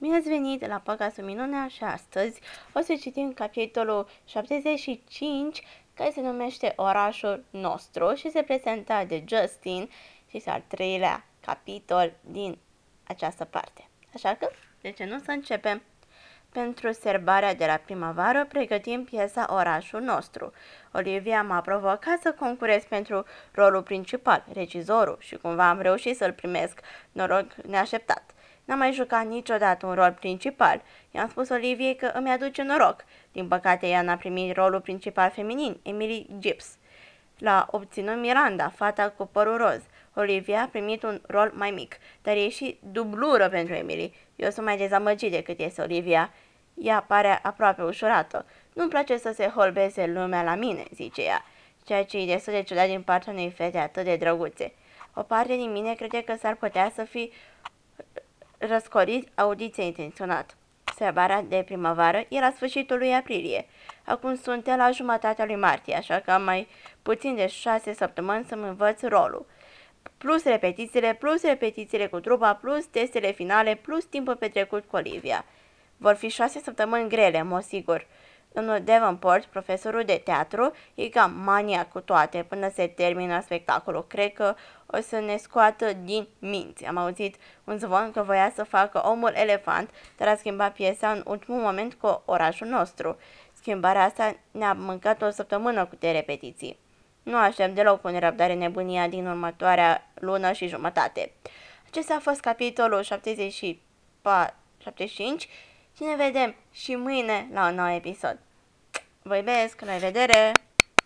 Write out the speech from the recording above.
Bine ați venit la podcastul Minunea și astăzi o să citim capitolul 75 care se numește Orașul nostru și se prezenta de Justin și este al treilea capitol din această parte. Așa că, de ce nu să începem? Pentru serbarea de la primăvară pregătim piesa Orașul nostru. Olivia m-a provocat să concurez pentru rolul principal, regizorul, și cumva am reușit să-l primesc. Noroc neașteptat. N-am mai jucat niciodată un rol principal. I-am spus Oliviei că îmi aduce noroc. Din păcate, ea n-a primit rolul principal feminin, Emily Gibbs. L-a obținut Miranda, fata cu părul roz. Olivia a primit un rol mai mic, dar e și dublură pentru Emily. Eu sunt mai dezamăgit decât este Olivia. Ea pare aproape ușurată. Nu-mi place să se holbeze lumea la mine, zice ea, ceea ce e destul de ciudat din partea unei fete atât de drăguțe. O parte din mine crede că s-ar putea să fi răscorit audiția intenționat. Sărbarea de primăvară e la sfârșitul lui aprilie. Acum sunt la jumătatea lui martie, așa că am mai puțin de șase săptămâni să-mi învăț rolul. Plus repetițiile, plus repetițiile cu trupa, plus testele finale, plus timpul petrecut cu Olivia. Vor fi șase săptămâni grele, mă sigur. Domnul Davenport, profesorul de teatru, e cam mania cu toate până se termină spectacolul. Cred că o să ne scoată din minți. Am auzit un zvon că voia să facă omul elefant, dar a schimbat piesa în ultimul moment cu orașul nostru. Schimbarea asta ne-a mâncat o săptămână cu de repetiții. Nu aștept deloc cu nerăbdare nebunia din următoarea lună și jumătate. Acesta a fost capitolul 74, 75 și ne vedem și mâine la un nou episod. Vă iubesc, la revedere!